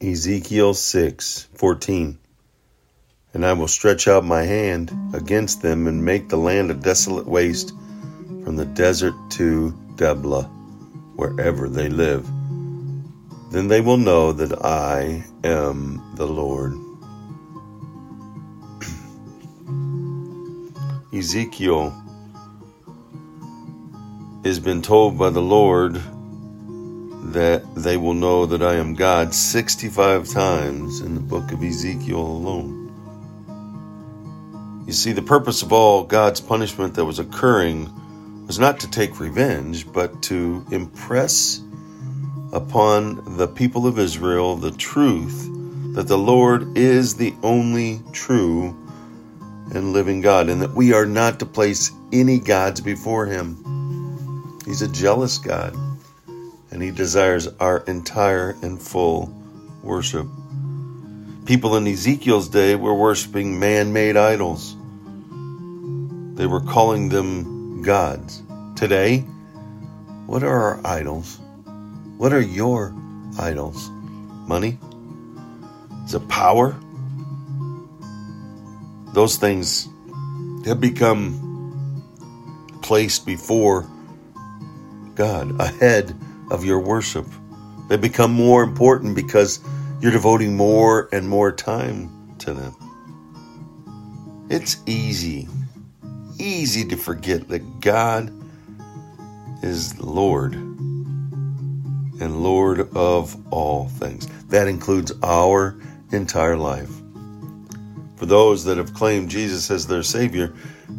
Ezekiel 6 14. And I will stretch out my hand against them and make the land a desolate waste from the desert to Diblah, wherever they live. Then they will know that I am the Lord. Ezekiel has been told by the Lord that they will know that I am God 65 times in the book of Ezekiel alone. You see, the purpose of all God's punishment that was occurring was not to take revenge, but to impress upon the people of Israel the truth that the Lord is the only true and living God, and that we are not to place any gods before Him. He's a jealous God and he desires our entire and full worship. People in Ezekiel's day were worshiping man made idols, they were calling them gods. Today, what are our idols? What are your idols? Money? Is it power? Those things have become placed before God, ahead of your worship. They become more important because you're devoting more and more time to them. It's easy, easy to forget that God is Lord and Lord of all things. That includes our entire life. For those that have claimed Jesus as their Savior,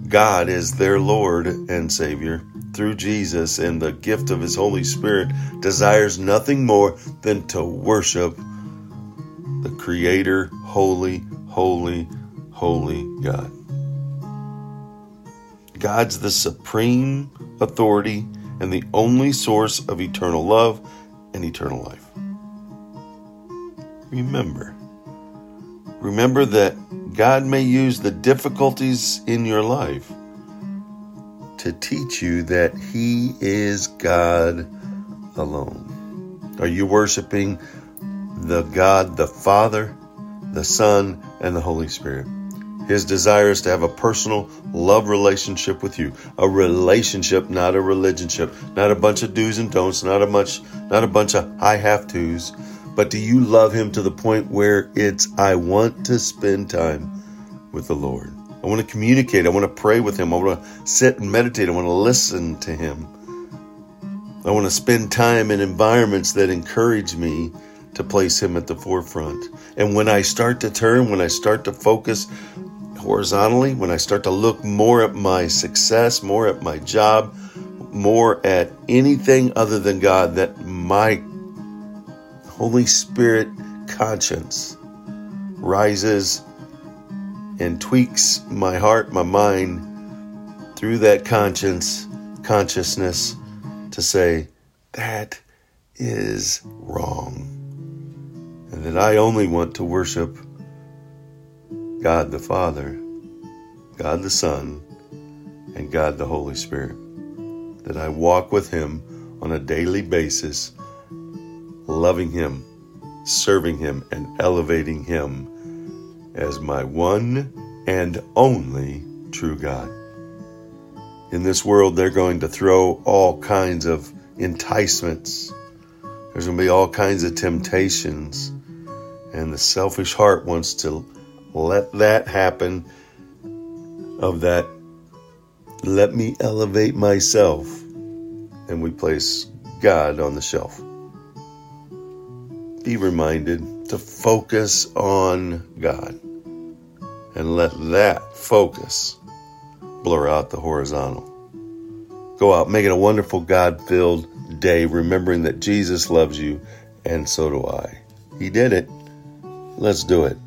God is their Lord and Savior through Jesus and the gift of His Holy Spirit, desires nothing more than to worship the Creator, holy, holy, holy God. God's the supreme authority and the only source of eternal love and eternal life. Remember, remember that God may use the difficulties in your life to teach you that He is God alone. Are you worshiping the God, the Father, the Son, and the Holy Spirit? His desire is to have a personal love relationship with you. A relationship, not a religionship, not a bunch of do's and don'ts, not a much not a bunch of I have to's. But do you love him to the point where it's I want to spend time with the Lord? I want to communicate. I want to pray with Him. I want to sit and meditate. I want to listen to Him. I want to spend time in environments that encourage me to place Him at the forefront. And when I start to turn, when I start to focus horizontally, when I start to look more at my success, more at my job, more at anything other than God, that my Holy Spirit conscience rises and tweaks my heart, my mind through that conscience, consciousness to say, that is wrong. And that I only want to worship God the Father, God the Son, and God the Holy Spirit. That I walk with Him on a daily basis, loving Him, serving Him, and elevating Him as my one and only true God. In this world, they're going to throw all kinds of enticements. There's going to be all kinds of temptations. And the selfish heart wants to let that happen of that, let me elevate myself. And we place God on the shelf. Be reminded to focus on God and let that focus blur out the horizontal. Go out, make it a wonderful God filled day, remembering that Jesus loves you, and so do I. He did it. Let's do it.